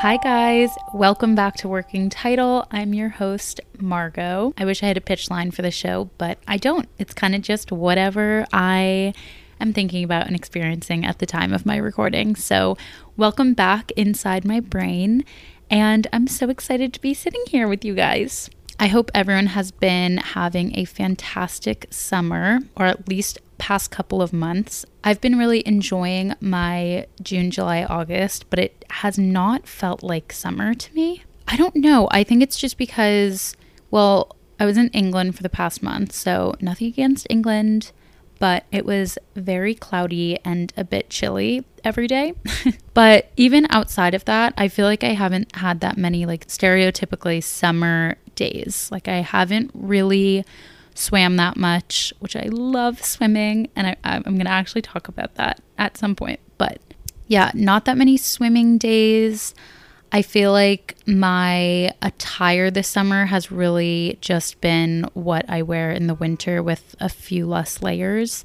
Hi, guys. Welcome back to Working Title. I'm your host, Margot. I wish I had a pitch line for the show, but I don't. It's kind of just whatever I am thinking about and experiencing at the time of my recording. So, welcome back inside my brain. And I'm so excited to be sitting here with you guys. I hope everyone has been having a fantastic summer, or at least past couple of months. I've been really enjoying my June, July, August, but it has not felt like summer to me. I don't know. I think it's just because, well, I was in England for the past month, so nothing against England, but it was very cloudy and a bit chilly every day. but even outside of that, I feel like I haven't had that many like stereotypically summer days. Like I haven't really swam that much, which I love swimming, and I, I'm going to actually talk about that at some point. But yeah, not that many swimming days. I feel like my attire this summer has really just been what I wear in the winter with a few less layers.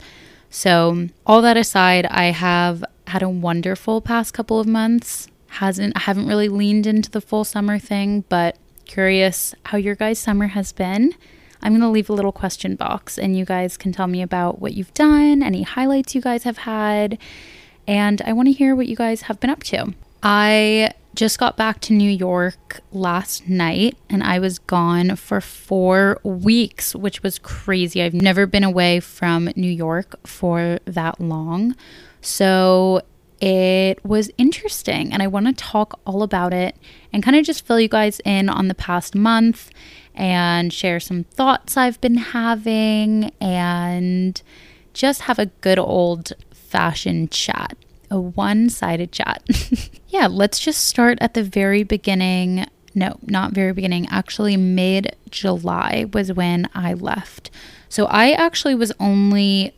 So, all that aside, I have had a wonderful past couple of months. Hasn't I haven't really leaned into the full summer thing, but curious how your guys' summer has been. I'm going to leave a little question box and you guys can tell me about what you've done, any highlights you guys have had, and I want to hear what you guys have been up to. I just got back to New York last night and I was gone for four weeks, which was crazy. I've never been away from New York for that long. So it was interesting and I want to talk all about it and kind of just fill you guys in on the past month and share some thoughts I've been having and just have a good old fashioned chat, a one sided chat. yeah, let's just start at the very beginning. No, not very beginning. Actually, mid July was when I left. So I actually was only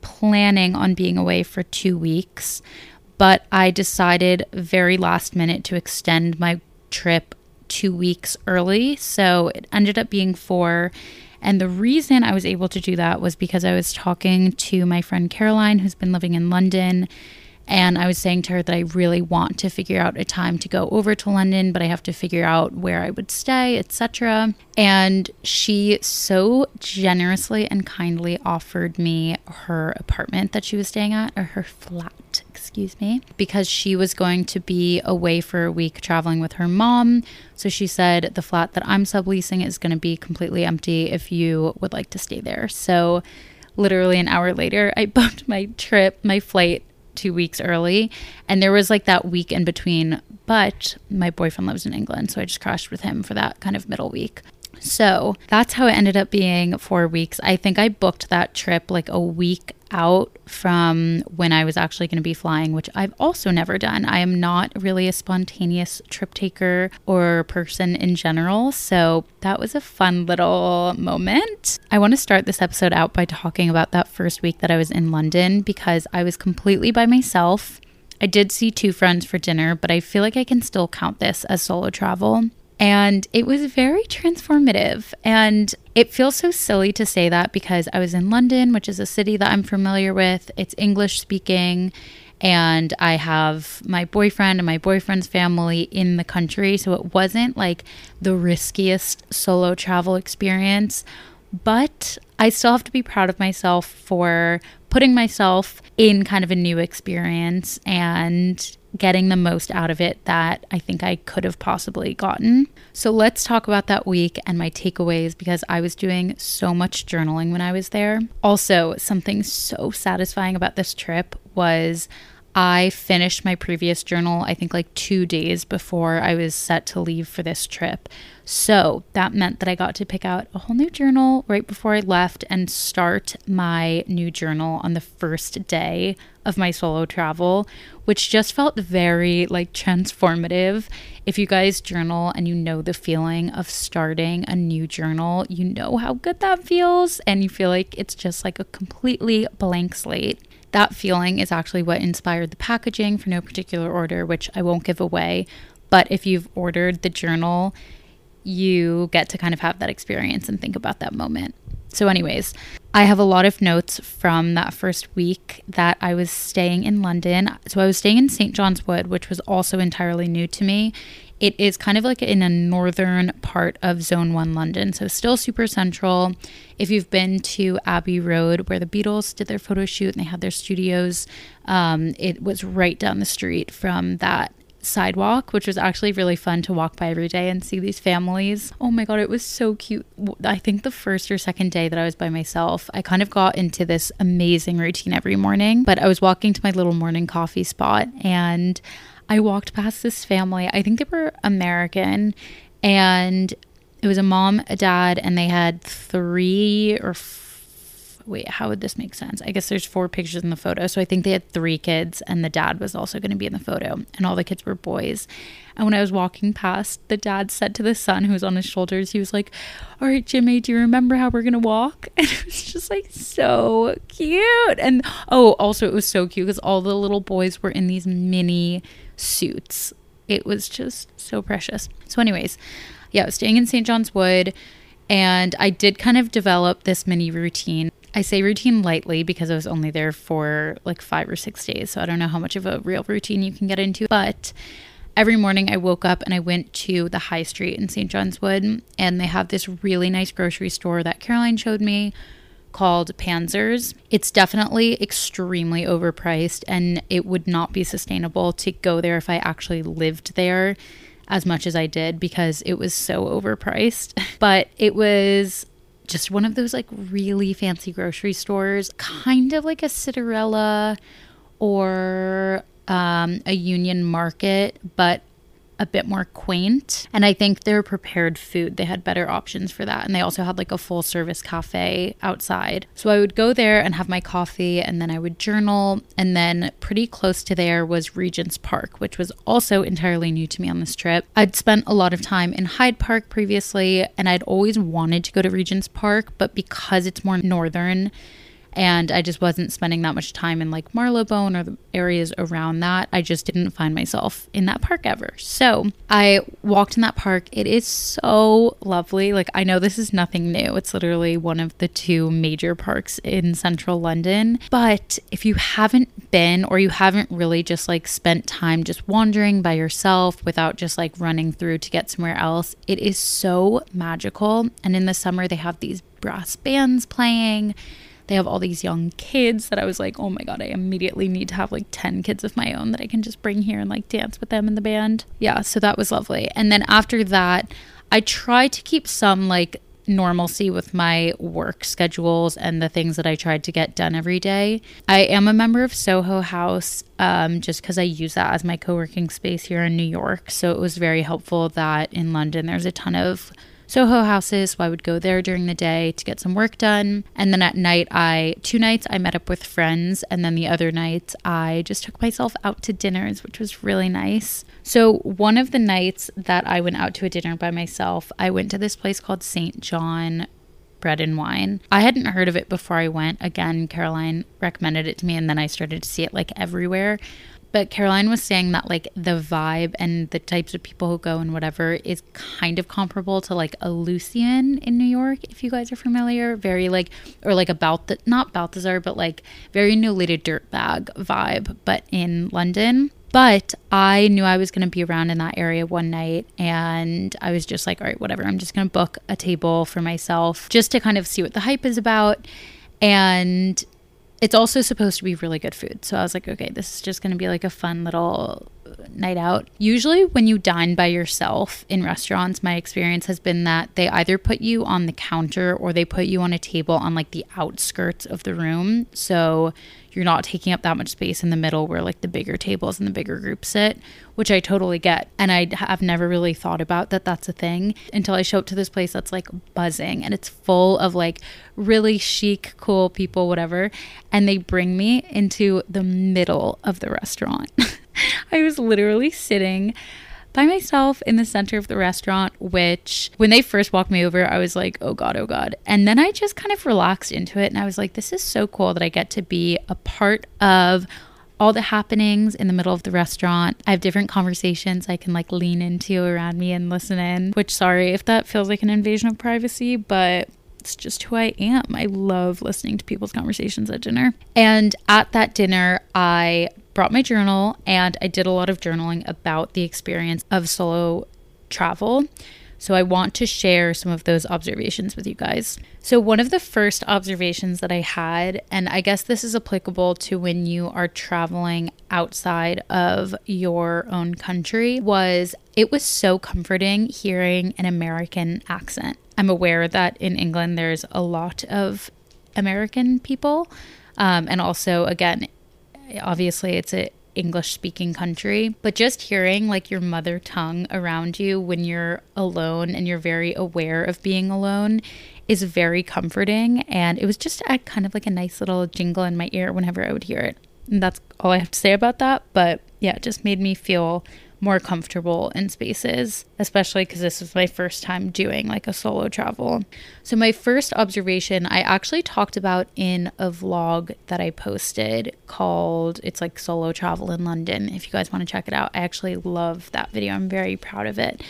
planning on being away for two weeks, but I decided very last minute to extend my trip two weeks early. So it ended up being four. And the reason I was able to do that was because I was talking to my friend Caroline, who's been living in London. And I was saying to her that I really want to figure out a time to go over to London, but I have to figure out where I would stay, etc. And she so generously and kindly offered me her apartment that she was staying at, or her flat, excuse me, because she was going to be away for a week traveling with her mom. So she said the flat that I'm subleasing is going to be completely empty if you would like to stay there. So literally an hour later, I booked my trip, my flight two weeks early. And there was like that week in between, but my boyfriend lives in England. So I just crashed with him for that kind of middle week. So that's how it ended up being four weeks. I think I booked that trip like a week out from when I was actually going to be flying, which I've also never done. I am not really a spontaneous trip taker or person in general. So that was a fun little moment. I want to start this episode out by talking about that first week that I was in London because I was completely by myself. I did see two friends for dinner, but I feel like I can still count this as solo travel. And it was very transformative. And it feels so silly to say that because I was in London, which is a city that I'm familiar with. It's English speaking. And I have my boyfriend and my boyfriend's family in the country. So it wasn't like the riskiest solo travel experience. But I still have to be proud of myself for putting myself in kind of a new experience and getting the most out of it that I think I could have possibly gotten. So let's talk about that week and my takeaways because I was doing so much journaling when I was there. Also, something so satisfying about this trip was I finished my previous journal, I think like two days before I was set to leave for this trip. So that meant that I got to pick out a whole new journal right before I left and start my new journal on the first day of my solo travel, which just felt very like transformative. If you guys journal and you know the feeling of starting a new journal, you know how good that feels, and you feel like it's just like a completely blank slate. That feeling is actually what inspired the packaging for no particular order, which I won't give away. But if you've ordered the journal, you get to kind of have that experience and think about that moment. So, anyways, I have a lot of notes from that first week that I was staying in London. So, I was staying in St. John's Wood, which was also entirely new to me. It is kind of like in a northern part of Zone 1 London, so still super central. If you've been to Abbey Road, where the Beatles did their photo shoot and they had their studios, um, it was right down the street from that sidewalk, which was actually really fun to walk by every day and see these families. Oh my God, it was so cute. I think the first or second day that I was by myself, I kind of got into this amazing routine every morning. But I was walking to my little morning coffee spot and I walked past this family. I think they were American, and it was a mom, a dad, and they had three or f- wait, how would this make sense? I guess there's four pictures in the photo. So I think they had three kids, and the dad was also going to be in the photo, and all the kids were boys. And when I was walking past, the dad said to the son who was on his shoulders, he was like, All right, Jimmy, do you remember how we're going to walk? And it was just like so cute. And oh, also, it was so cute because all the little boys were in these mini suits. It was just so precious. So, anyways, yeah, I was staying in St. John's Wood and I did kind of develop this mini routine. I say routine lightly because I was only there for like five or six days. So I don't know how much of a real routine you can get into. But every morning I woke up and I went to the high street in St. John's Wood and they have this really nice grocery store that Caroline showed me called Panzers. It's definitely extremely overpriced and it would not be sustainable to go there if I actually lived there as much as I did because it was so overpriced. But it was just one of those like really fancy grocery stores, kind of like a Citarella or um, a Union Market, but a bit more quaint. And I think their prepared food, they had better options for that. And they also had like a full service cafe outside. So I would go there and have my coffee and then I would journal. And then pretty close to there was Regent's Park, which was also entirely new to me on this trip. I'd spent a lot of time in Hyde Park previously and I'd always wanted to go to Regent's Park, but because it's more northern, and I just wasn't spending that much time in like Marylebone or the areas around that. I just didn't find myself in that park ever. So I walked in that park. It is so lovely. Like, I know this is nothing new, it's literally one of the two major parks in central London. But if you haven't been or you haven't really just like spent time just wandering by yourself without just like running through to get somewhere else, it is so magical. And in the summer, they have these brass bands playing they have all these young kids that I was like, oh my God, I immediately need to have like 10 kids of my own that I can just bring here and like dance with them in the band. Yeah, so that was lovely. And then after that, I tried to keep some like normalcy with my work schedules and the things that I tried to get done every day. I am a member of Soho House um, just because I use that as my co working space here in New York. So it was very helpful that in London there's a ton of Soho houses. So I would go there during the day to get some work done. And then at night, I, two nights, I met up with friends. And then the other nights, I just took myself out to dinners, which was really nice. So one of the nights that I went out to a dinner by myself, I went to this place called St. John bread and wine. I hadn't heard of it before I went. Again, Caroline recommended it to me, and then I started to see it like everywhere. But Caroline was saying that like the vibe and the types of people who go and whatever is kind of comparable to like a Lucien in New York, if you guys are familiar. Very like, or like about the, not Balthazar, but like very Nolita Dirtbag vibe, but in London. But I knew I was going to be around in that area one night and I was just like, all right, whatever. I'm just going to book a table for myself just to kind of see what the hype is about. And it's also supposed to be really good food. So I was like, okay, this is just going to be like a fun little night out. Usually, when you dine by yourself in restaurants, my experience has been that they either put you on the counter or they put you on a table on like the outskirts of the room. So you're not taking up that much space in the middle where like the bigger tables and the bigger groups sit, which I totally get. And I have never really thought about that that's a thing until I show up to this place that's like buzzing and it's full of like really chic, cool people, whatever. And they bring me into the middle of the restaurant. I was literally sitting by myself in the center of the restaurant, which when they first walked me over, I was like, oh God, oh God. And then I just kind of relaxed into it. And I was like, this is so cool that I get to be a part of all the happenings in the middle of the restaurant. I have different conversations I can like lean into around me and listen in, which sorry if that feels like an invasion of privacy, but it's just who I am. I love listening to people's conversations at dinner. And at that dinner, I brought my journal and I did a lot of journaling about the experience of solo travel. So I want to share some of those observations with you guys. So, one of the first observations that I had, and I guess this is applicable to when you are traveling outside of your own country, was it was so comforting hearing an American accent. I'm aware that in England there's a lot of American people. Um, and also, again, obviously it's a English speaking country, but just hearing like your mother tongue around you when you're alone and you're very aware of being alone is very comforting. And it was just a, kind of like a nice little jingle in my ear whenever I would hear it. And that's all I have to say about that. But yeah, it just made me feel more comfortable in spaces, especially because this was my first time doing like a solo travel. So, my first observation I actually talked about in a vlog that I posted called It's like Solo Travel in London. If you guys want to check it out, I actually love that video. I'm very proud of it.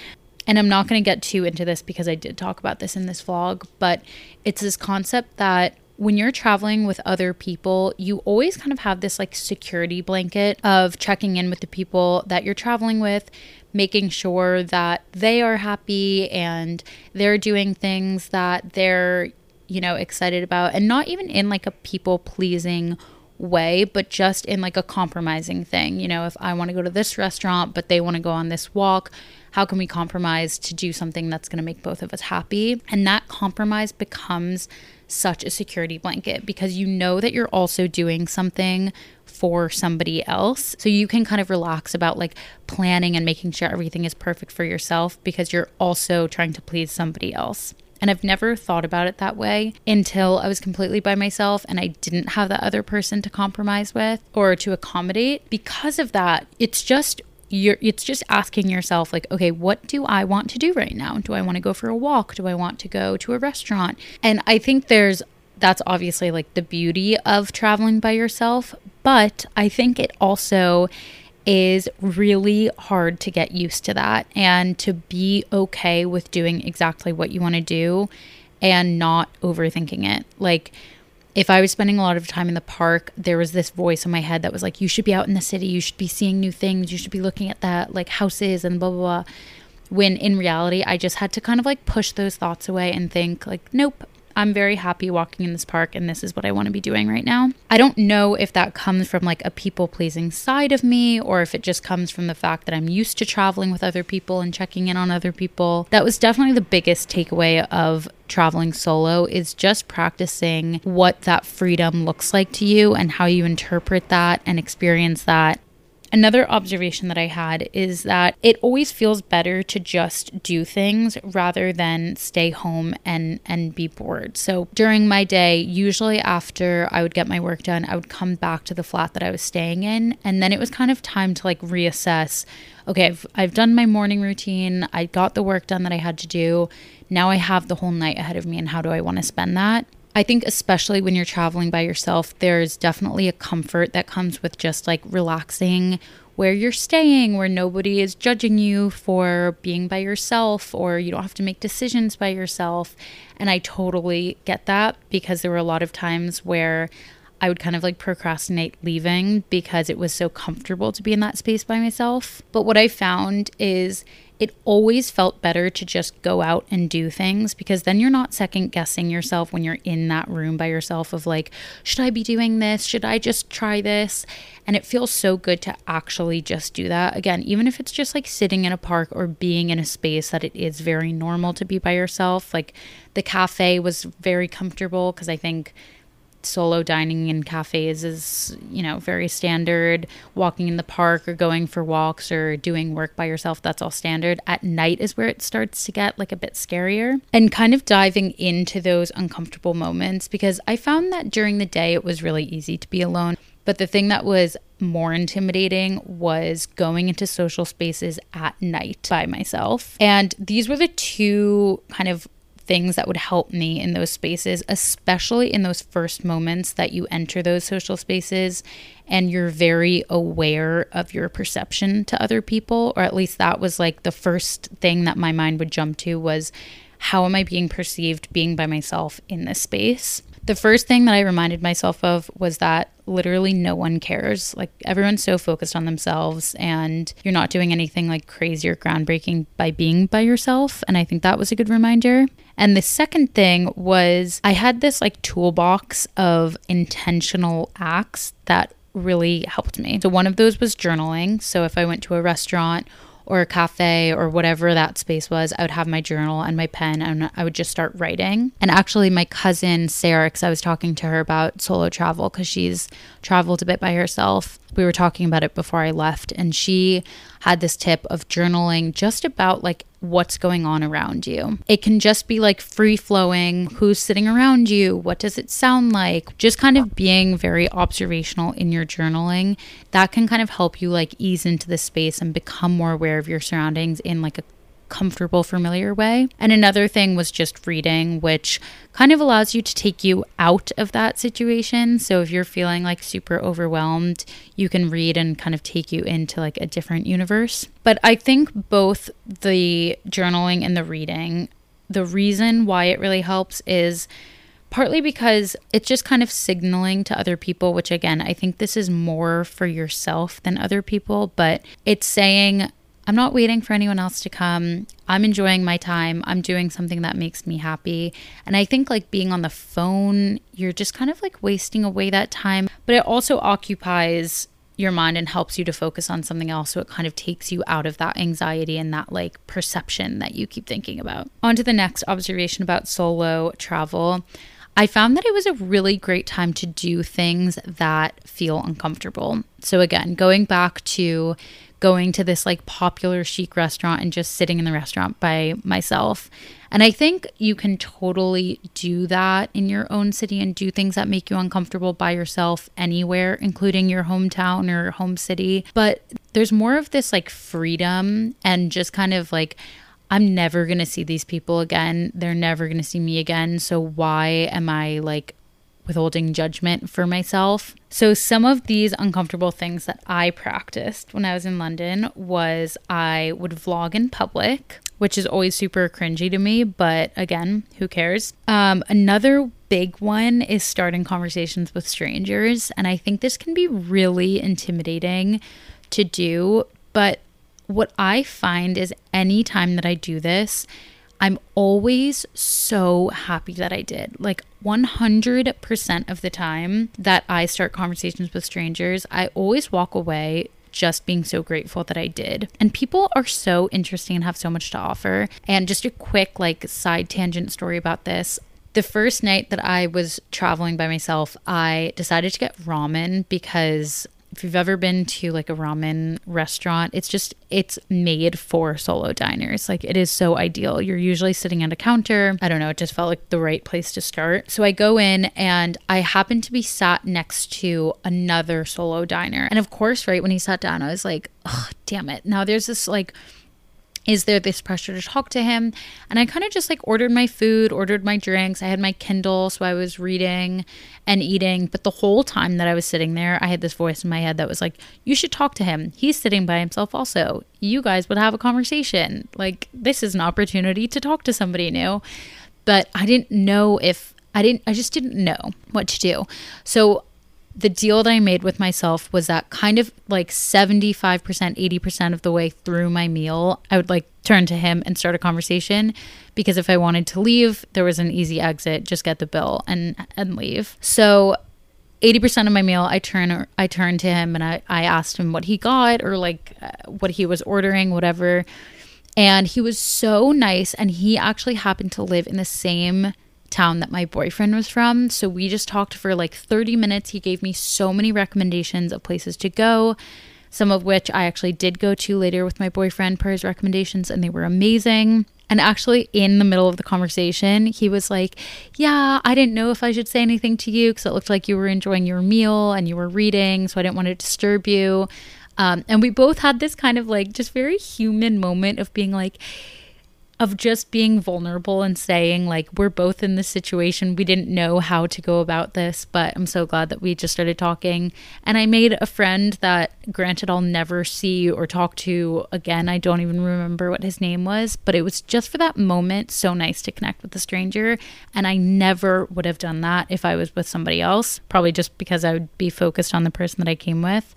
And I'm not going to get too into this because I did talk about this in this vlog, but it's this concept that when you're traveling with other people, you always kind of have this like security blanket of checking in with the people that you're traveling with, making sure that they are happy and they're doing things that they're, you know, excited about and not even in like a people pleasing way, but just in like a compromising thing. You know, if I want to go to this restaurant, but they want to go on this walk, how can we compromise to do something that's going to make both of us happy? And that compromise becomes such a security blanket because you know that you're also doing something for somebody else. So you can kind of relax about like planning and making sure everything is perfect for yourself because you're also trying to please somebody else. And I've never thought about it that way until I was completely by myself and I didn't have that other person to compromise with or to accommodate. Because of that, it's just you're it's just asking yourself like okay what do i want to do right now? Do i want to go for a walk? Do i want to go to a restaurant? And i think there's that's obviously like the beauty of traveling by yourself but i think it also is really hard to get used to that and to be okay with doing exactly what you want to do and not overthinking it. Like if I was spending a lot of time in the park, there was this voice in my head that was like, you should be out in the city, you should be seeing new things, you should be looking at that, like houses and blah, blah, blah. When in reality, I just had to kind of like push those thoughts away and think, like, nope, I'm very happy walking in this park and this is what I want to be doing right now. I don't know if that comes from like a people pleasing side of me or if it just comes from the fact that I'm used to traveling with other people and checking in on other people. That was definitely the biggest takeaway of traveling solo is just practicing what that freedom looks like to you and how you interpret that and experience that Another observation that I had is that it always feels better to just do things rather than stay home and and be bored. So during my day, usually after I would get my work done, I would come back to the flat that I was staying in and then it was kind of time to like reassess okay, I've, I've done my morning routine. I got the work done that I had to do. Now I have the whole night ahead of me, and how do I want to spend that? I think, especially when you're traveling by yourself, there's definitely a comfort that comes with just like relaxing where you're staying, where nobody is judging you for being by yourself or you don't have to make decisions by yourself. And I totally get that because there were a lot of times where I would kind of like procrastinate leaving because it was so comfortable to be in that space by myself. But what I found is it always felt better to just go out and do things because then you're not second guessing yourself when you're in that room by yourself of like, should I be doing this? Should I just try this? And it feels so good to actually just do that. Again, even if it's just like sitting in a park or being in a space that it is very normal to be by yourself. Like the cafe was very comfortable because I think solo dining in cafes is, you know, very standard. Walking in the park or going for walks or doing work by yourself, that's all standard. At night is where it starts to get like a bit scarier. And kind of diving into those uncomfortable moments because I found that during the day it was really easy to be alone. But the thing that was more intimidating was going into social spaces at night by myself. And these were the two kind of things that would help me in those spaces, especially in those first moments that you enter those social spaces and you're very aware of your perception to other people, or at least that was like the first thing that my mind would jump to was how am I being perceived being by myself in this space? The first thing that I reminded myself of was that literally no one cares. Like everyone's so focused on themselves and you're not doing anything like crazy or groundbreaking by being by yourself. And I think that was a good reminder. And the second thing was I had this like toolbox of intentional acts that really helped me. So one of those was journaling. So if I went to a restaurant or a cafe or whatever that space was, I would have my journal and my pen and I would just start writing. And actually, my cousin Sarah, because I was talking to her about solo travel because she's traveled a bit by herself, we were talking about it before I left, and she had this tip of journaling just about like what's going on around you. It can just be like free flowing, who's sitting around you, what does it sound like, just kind of being very observational in your journaling. That can kind of help you like ease into the space and become more aware of your surroundings in like a comfortable, familiar way. And another thing was just reading, which kind of allows you to take you out of that situation. So if you're feeling like super overwhelmed, you can read and kind of take you into like a different universe. But I think both the journaling and the reading, the reason why it really helps is partly because it's just kind of signaling to other people, which again, I think this is more for yourself than other people, but it's saying, I'm not waiting for anyone else to come. I'm enjoying my time. I'm doing something that makes me happy. And I think like being on the phone, you're just kind of like wasting away that time, but it also occupies your mind and helps you to focus on something else. So it kind of takes you out of that anxiety and that like perception that you keep thinking about. On to the next observation about solo travel. I found that it was a really great time to do things that feel uncomfortable. So, again, going back to going to this like popular chic restaurant and just sitting in the restaurant by myself. And I think you can totally do that in your own city and do things that make you uncomfortable by yourself anywhere, including your hometown or home city. But there's more of this like freedom and just kind of like, I'm never going to see these people again. They're never going to see me again. So why am I like withholding judgment for myself. So, some of these uncomfortable things that I practiced when I was in London was I would vlog in public, which is always super cringy to me, but again, who cares? Um, another big one is starting conversations with strangers. And I think this can be really intimidating to do. But what I find is anytime that I do this, I'm always so happy that I did. Like 100% of the time that I start conversations with strangers, I always walk away just being so grateful that I did. And people are so interesting and have so much to offer. And just a quick, like, side tangent story about this. The first night that I was traveling by myself, I decided to get ramen because if you've ever been to like a ramen restaurant, it's just it's made for solo diners. Like it is so ideal. You're usually sitting at a counter. I don't know, it just felt like the right place to start. So I go in and I happen to be sat next to another solo diner. And of course, right when he sat down, I was like, "Oh, damn it." Now there's this like is there this pressure to talk to him? And I kind of just like ordered my food, ordered my drinks. I had my Kindle, so I was reading and eating. But the whole time that I was sitting there, I had this voice in my head that was like, You should talk to him. He's sitting by himself also. You guys would have a conversation. Like, this is an opportunity to talk to somebody new. But I didn't know if I didn't, I just didn't know what to do. So the deal that I made with myself was that kind of like 75%, 80% of the way through my meal, I would like turn to him and start a conversation because if I wanted to leave, there was an easy exit, just get the bill and and leave. So 80% of my meal I turn I turned to him and I I asked him what he got or like uh, what he was ordering, whatever. And he was so nice and he actually happened to live in the same town that my boyfriend was from. So we just talked for like 30 minutes. He gave me so many recommendations of places to go, some of which I actually did go to later with my boyfriend per his recommendations, and they were amazing. And actually, in the middle of the conversation, he was like, Yeah, I didn't know if I should say anything to you because it looked like you were enjoying your meal and you were reading. So I didn't want to disturb you. Um, and we both had this kind of like just very human moment of being like, of just being vulnerable and saying, like, we're both in this situation. We didn't know how to go about this, but I'm so glad that we just started talking. And I made a friend that, granted, I'll never see or talk to again. I don't even remember what his name was, but it was just for that moment so nice to connect with a stranger. And I never would have done that if I was with somebody else, probably just because I would be focused on the person that I came with.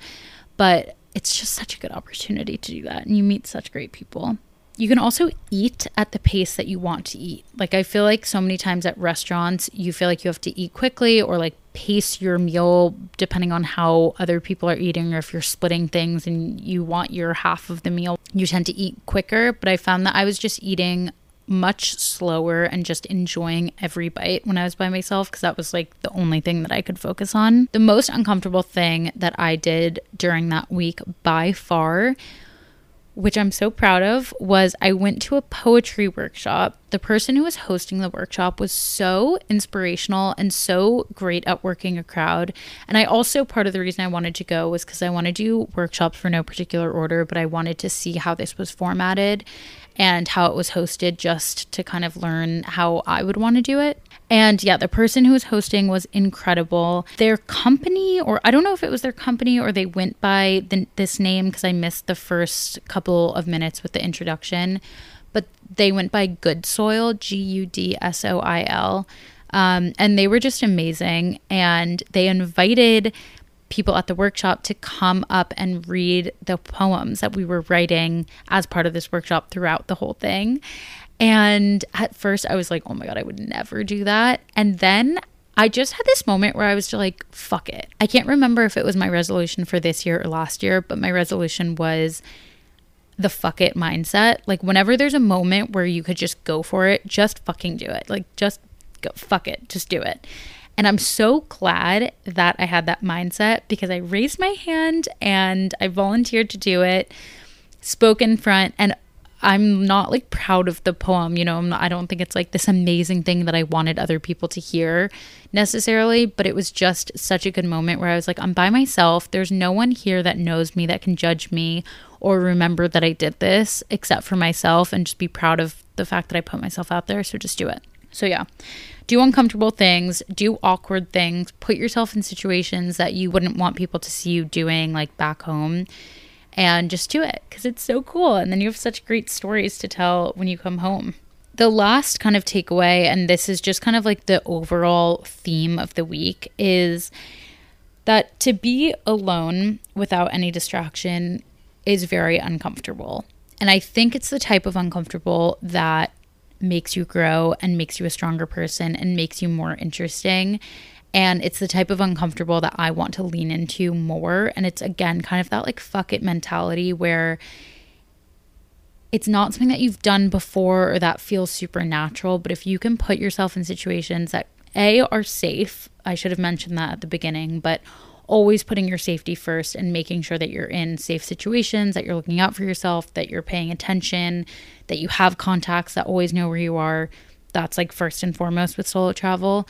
But it's just such a good opportunity to do that. And you meet such great people you can also eat at the pace that you want to eat. Like, I feel like so many times at restaurants, you feel like you have to eat quickly or like pace your meal depending on how other people are eating or if you're splitting things and you want your half of the meal, you tend to eat quicker. But I found that I was just eating much slower and just enjoying every bite when I was by myself because that was like the only thing that I could focus on. The most uncomfortable thing that I did during that week by far which I'm so proud of, was I went to a poetry workshop. The person who was hosting the workshop was so inspirational and so great at working a crowd. And I also, part of the reason I wanted to go was because I want to do workshops for no particular order, but I wanted to see how this was formatted and how it was hosted just to kind of learn how I would want to do it. And yeah, the person who was hosting was incredible. Their company, or I don't know if it was their company or they went by the, this name because I missed the first couple of minutes with the introduction, but they went by Good Soil, G U D S O I L. Um, and they were just amazing. And they invited people at the workshop to come up and read the poems that we were writing as part of this workshop throughout the whole thing. And at first, I was like, oh my God, I would never do that. And then I just had this moment where I was just like, fuck it. I can't remember if it was my resolution for this year or last year, but my resolution was the fuck it mindset. Like, whenever there's a moment where you could just go for it, just fucking do it. Like, just go, fuck it, just do it. And I'm so glad that I had that mindset because I raised my hand and I volunteered to do it, spoke in front, and I'm not like proud of the poem, you know, not, i don't think it's like this amazing thing that I wanted other people to hear necessarily, but it was just such a good moment where I was like, I'm by myself. There's no one here that knows me, that can judge me or remember that I did this except for myself and just be proud of the fact that I put myself out there. So just do it. So, yeah, do uncomfortable things, do awkward things, put yourself in situations that you wouldn't want people to see you doing, like back home, and just do it because it's so cool. And then you have such great stories to tell when you come home. The last kind of takeaway, and this is just kind of like the overall theme of the week, is that to be alone without any distraction is very uncomfortable. And I think it's the type of uncomfortable that makes you grow and makes you a stronger person and makes you more interesting. And it's the type of uncomfortable that I want to lean into more. And it's again kind of that like fuck it mentality where it's not something that you've done before or that feels supernatural. But if you can put yourself in situations that A are safe, I should have mentioned that at the beginning, but always putting your safety first and making sure that you're in safe situations, that you're looking out for yourself, that you're paying attention, that you have contacts that always know where you are. That's like first and foremost with solo travel.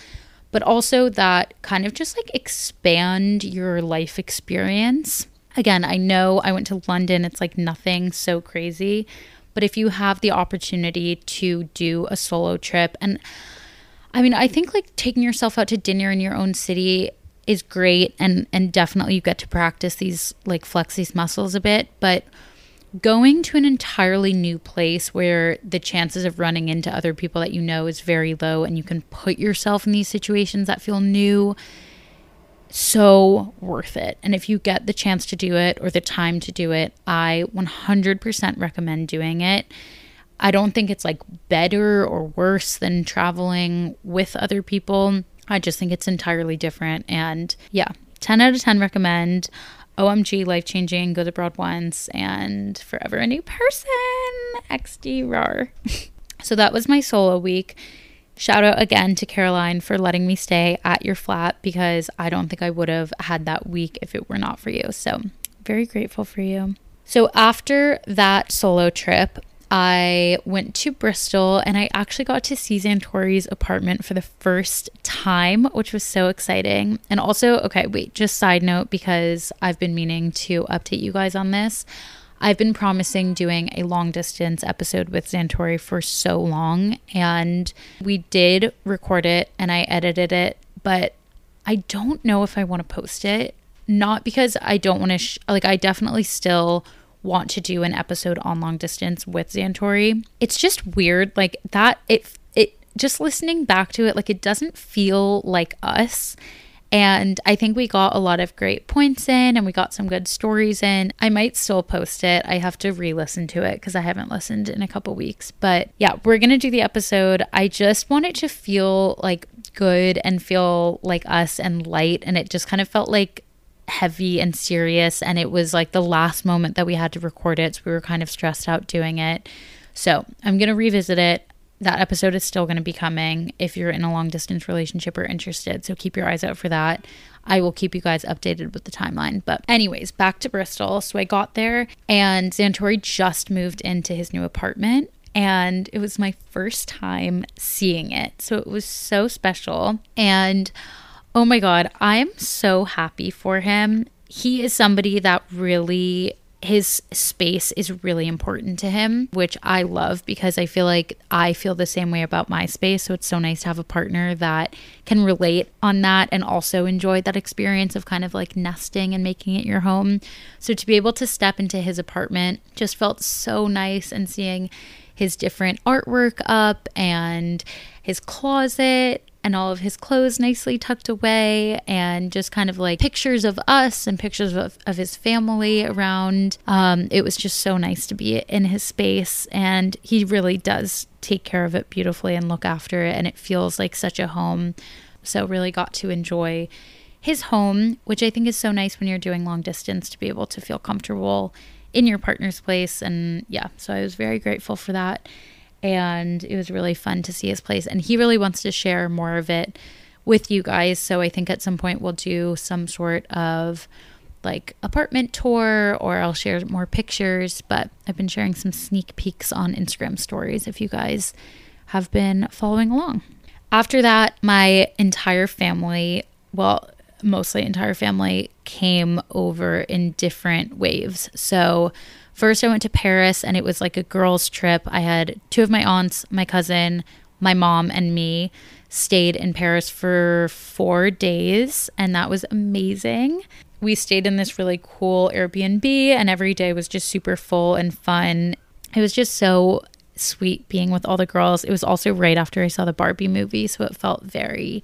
But also that kind of just like expand your life experience. Again, I know I went to London, it's like nothing so crazy. But if you have the opportunity to do a solo trip, and I mean, I think like taking yourself out to dinner in your own city is great and and definitely you get to practice these like flex these muscles a bit but going to an entirely new place where the chances of running into other people that you know is very low and you can put yourself in these situations that feel new so worth it. And if you get the chance to do it or the time to do it i 100% recommend doing it. I don't think it's like better or worse than traveling with other people I just think it's entirely different. And yeah, 10 out of 10 recommend. OMG, life changing, go to abroad once, and forever a new person. XD RAR. so that was my solo week. Shout out again to Caroline for letting me stay at your flat because I don't think I would have had that week if it were not for you. So, very grateful for you. So, after that solo trip, I went to Bristol and I actually got to see Zantore's apartment for the first time, which was so exciting. And also, okay, wait, just side note because I've been meaning to update you guys on this. I've been promising doing a long distance episode with Zantore for so long, and we did record it and I edited it, but I don't know if I want to post it. Not because I don't want to, sh- like, I definitely still want to do an episode on long distance with Zantore. It's just weird, like, that, it, it, just listening back to it, like, it doesn't feel like us. And I think we got a lot of great points in and we got some good stories in. I might still post it. I have to re listen to it because I haven't listened in a couple weeks. But yeah, we're going to do the episode. I just want it to feel like good and feel like us and light. And it just kind of felt like heavy and serious. And it was like the last moment that we had to record it. So we were kind of stressed out doing it. So I'm going to revisit it that episode is still going to be coming if you're in a long distance relationship or interested. So keep your eyes out for that. I will keep you guys updated with the timeline. But, anyways, back to Bristol. So I got there, and Zantore just moved into his new apartment. And it was my first time seeing it. So it was so special. And oh my God, I am so happy for him. He is somebody that really his space is really important to him, which I love because I feel like I feel the same way about my space. So it's so nice to have a partner that can relate on that and also enjoy that experience of kind of like nesting and making it your home. So to be able to step into his apartment just felt so nice and seeing his different artwork up and his closet and all of his clothes nicely tucked away and just kind of like pictures of us and pictures of, of his family around. Um, it was just so nice to be in his space and he really does take care of it beautifully and look after it and it feels like such a home. So really got to enjoy his home, which I think is so nice when you're doing long distance to be able to feel comfortable in your partner's place. And yeah, so I was very grateful for that and it was really fun to see his place. And he really wants to share more of it with you guys. So I think at some point we'll do some sort of like apartment tour or I'll share more pictures. But I've been sharing some sneak peeks on Instagram stories if you guys have been following along. After that, my entire family, well, mostly entire family, came over in different waves. So First, I went to Paris and it was like a girls' trip. I had two of my aunts, my cousin, my mom, and me stayed in Paris for four days, and that was amazing. We stayed in this really cool Airbnb, and every day was just super full and fun. It was just so sweet being with all the girls. It was also right after I saw the Barbie movie, so it felt very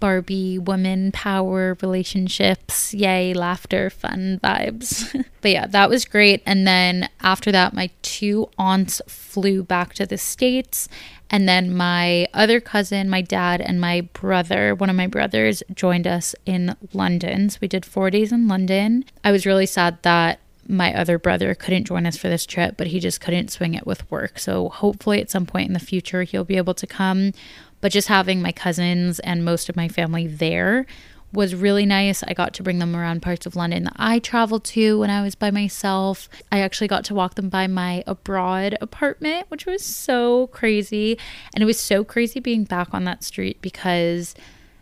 Barbie woman power relationships, yay, laughter, fun vibes. but yeah, that was great. And then after that, my two aunts flew back to the States. And then my other cousin, my dad, and my brother, one of my brothers, joined us in London. So we did four days in London. I was really sad that my other brother couldn't join us for this trip, but he just couldn't swing it with work. So hopefully at some point in the future, he'll be able to come. But just having my cousins and most of my family there was really nice. I got to bring them around parts of London that I traveled to when I was by myself. I actually got to walk them by my abroad apartment, which was so crazy. And it was so crazy being back on that street because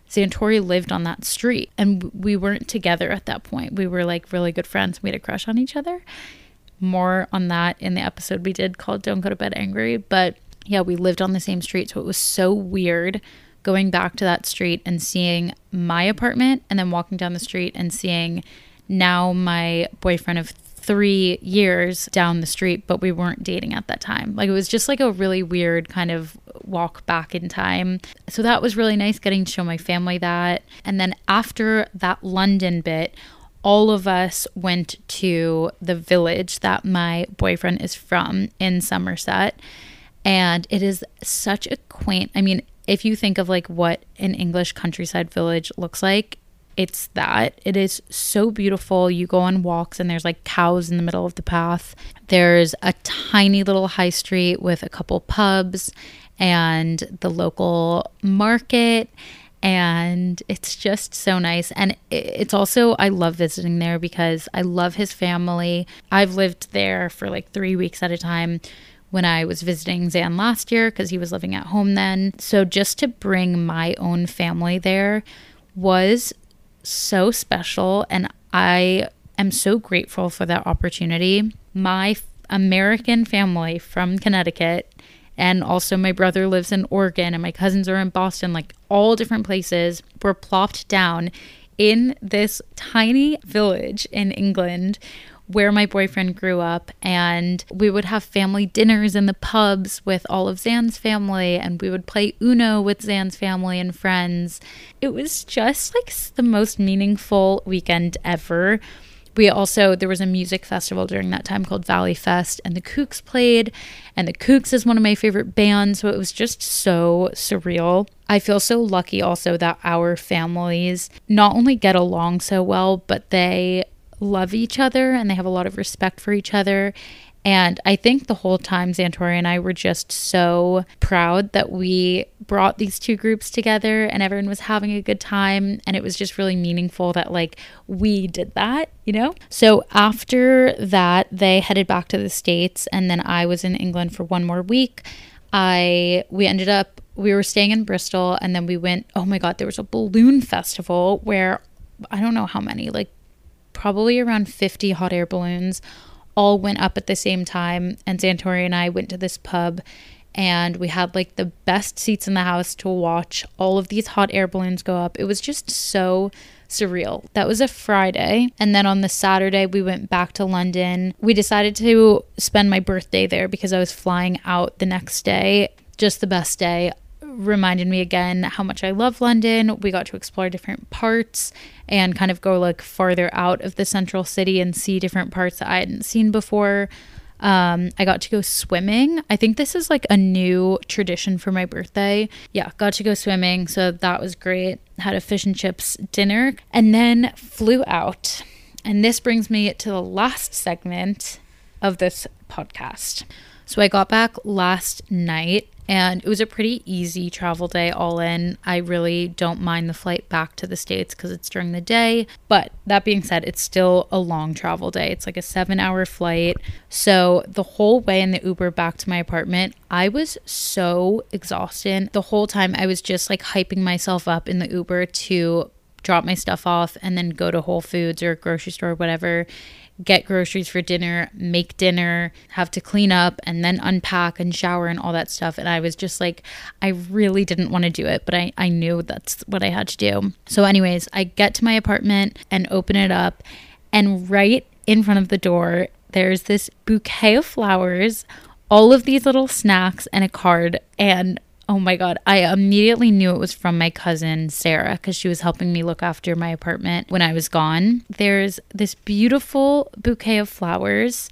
Zantore lived on that street and we weren't together at that point. We were like really good friends. We had a crush on each other. More on that in the episode we did called Don't Go to Bed Angry. But yeah, we lived on the same street. So it was so weird going back to that street and seeing my apartment and then walking down the street and seeing now my boyfriend of three years down the street, but we weren't dating at that time. Like it was just like a really weird kind of walk back in time. So that was really nice getting to show my family that. And then after that London bit, all of us went to the village that my boyfriend is from in Somerset. And it is such a quaint, I mean, if you think of like what an English countryside village looks like, it's that. It is so beautiful. You go on walks and there's like cows in the middle of the path. There's a tiny little high street with a couple pubs and the local market and it's just so nice and it's also i love visiting there because i love his family i've lived there for like three weeks at a time when I was visiting Zan last year because he was living at home then. So just to bring my own family there was so special. And I am so grateful for that opportunity. My American family from Connecticut and also my brother lives in Oregon and my cousins are in Boston, like all different places, were plopped down in this tiny village in England where my boyfriend grew up and we would have family dinners in the pubs with all of Zan's family and we would play Uno with Zan's family and friends. It was just like the most meaningful weekend ever we also there was a music festival during that time called Valley Fest and the Kooks played and the Kooks is one of my favorite bands so it was just so surreal. I feel so lucky also that our families not only get along so well but they love each other and they have a lot of respect for each other and I think the whole time Zantore and I were just so proud that we brought these two groups together and everyone was having a good time. And it was just really meaningful that, like, we did that, you know? So after that, they headed back to the States. And then I was in England for one more week. I, we ended up, we were staying in Bristol and then we went, oh my God, there was a balloon festival where I don't know how many, like, probably around 50 hot air balloons all went up at the same time. And Zantore and I went to this pub and we had like the best seats in the house to watch all of these hot air balloons go up. It was just so surreal. That was a Friday. And then on the Saturday, we went back to London. We decided to spend my birthday there because I was flying out the next day. Just the best day reminded me again how much I love London. We got to explore different parts and kind of go like farther out of the central city and see different parts that I hadn't seen before. Um, I got to go swimming. I think this is like a new tradition for my birthday. Yeah, got to go swimming. So that was great. Had a fish and chips dinner and then flew out. And this brings me to the last segment of this podcast. So I got back last night and it was a pretty easy travel day all in. I really don't mind the flight back to the States because it's during the day. But that being said, it's still a long travel day. It's like a seven hour flight. So the whole way in the Uber back to my apartment, I was so exhausted. The whole time I was just like hyping myself up in the Uber to drop my stuff off and then go to Whole Foods or grocery store or whatever get groceries for dinner, make dinner, have to clean up and then unpack and shower and all that stuff. And I was just like, I really didn't want to do it, but I, I knew that's what I had to do. So, anyways, I get to my apartment and open it up, and right in front of the door, there's this bouquet of flowers, all of these little snacks, and a card. And Oh my God. I immediately knew it was from my cousin Sarah because she was helping me look after my apartment when I was gone. There's this beautiful bouquet of flowers,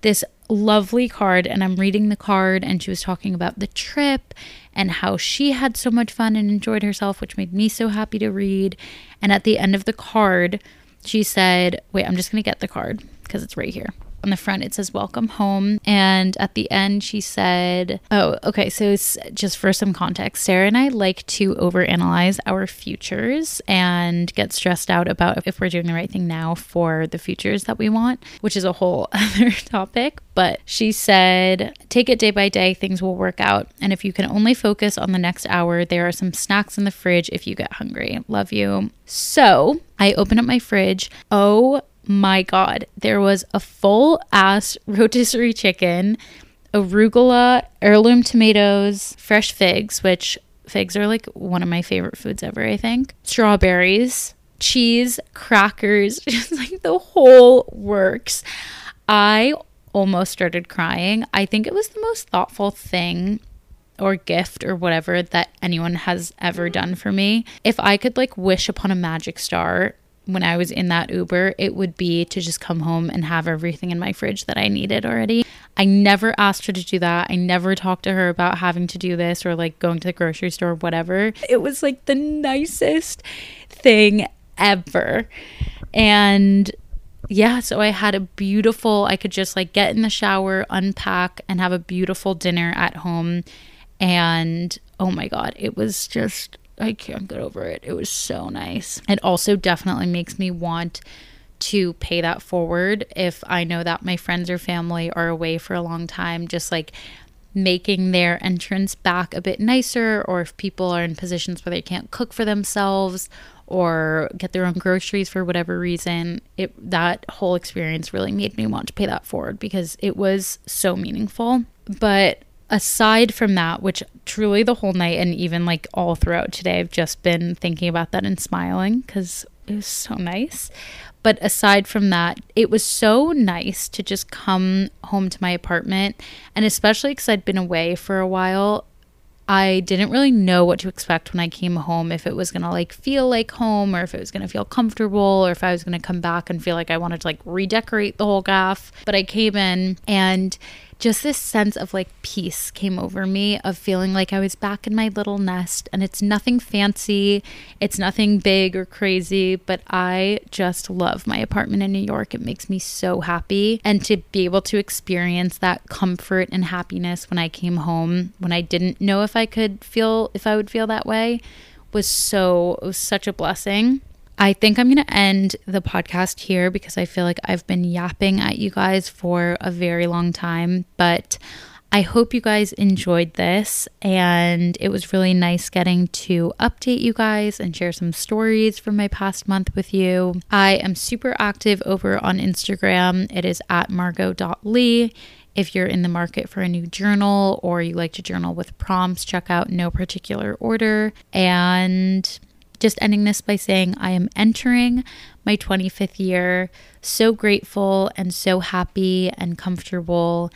this lovely card, and I'm reading the card, and she was talking about the trip and how she had so much fun and enjoyed herself, which made me so happy to read. And at the end of the card, she said, Wait, I'm just going to get the card because it's right here on the front it says welcome home. And at the end she said oh okay so it's just for some context sarah and i like to overanalyze our futures and get stressed out about if we're doing the right thing now for the futures that we want which is a whole other topic. But she said take it day by day things will work out. And if you can only focus on the next hour there are some snacks in the fridge if you get hungry. Love you. So i open up my fridge. Oh my God, there was a full ass rotisserie chicken, arugula, heirloom tomatoes, fresh figs, which figs are like one of my favorite foods ever, I think, strawberries, cheese, crackers, just like the whole works. I almost started crying. I think it was the most thoughtful thing or gift or whatever that anyone has ever done for me. If I could like wish upon a magic star when I was in that Uber, it would be to just come home and have everything in my fridge that I needed already. I never asked her to do that. I never talked to her about having to do this or like going to the grocery store or whatever. It was like the nicest thing ever. And yeah, so I had a beautiful, I could just like get in the shower, unpack, and have a beautiful dinner at home. And oh my God, it was just I can't get over it. It was so nice. It also definitely makes me want to pay that forward if I know that my friends or family are away for a long time, just like making their entrance back a bit nicer, or if people are in positions where they can't cook for themselves, or get their own groceries for whatever reason, it that whole experience really made me want to pay that forward because it was so meaningful. But aside from that, which truly the whole night and even like all throughout today, I've just been thinking about that and smiling because it was so nice. But aside from that, it was so nice to just come home to my apartment. And especially because I'd been away for a while, I didn't really know what to expect when I came home if it was going to like feel like home or if it was going to feel comfortable or if I was going to come back and feel like I wanted to like redecorate the whole gaff. But I came in and just this sense of like peace came over me of feeling like I was back in my little nest and it's nothing fancy, it's nothing big or crazy, but I just love my apartment in New York. It makes me so happy and to be able to experience that comfort and happiness when I came home when I didn't know if I could feel if I would feel that way was so was such a blessing. I think I'm going to end the podcast here because I feel like I've been yapping at you guys for a very long time. But I hope you guys enjoyed this. And it was really nice getting to update you guys and share some stories from my past month with you. I am super active over on Instagram. It is at margot.lee. If you're in the market for a new journal or you like to journal with prompts, check out No Particular Order. And just ending this by saying I am entering my 25th year. So grateful and so happy and comfortable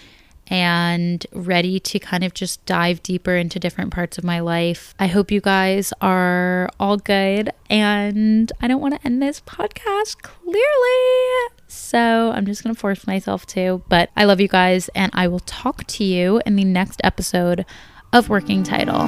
and ready to kind of just dive deeper into different parts of my life. I hope you guys are all good. And I don't want to end this podcast clearly. So I'm just going to force myself to. But I love you guys. And I will talk to you in the next episode of Working Title.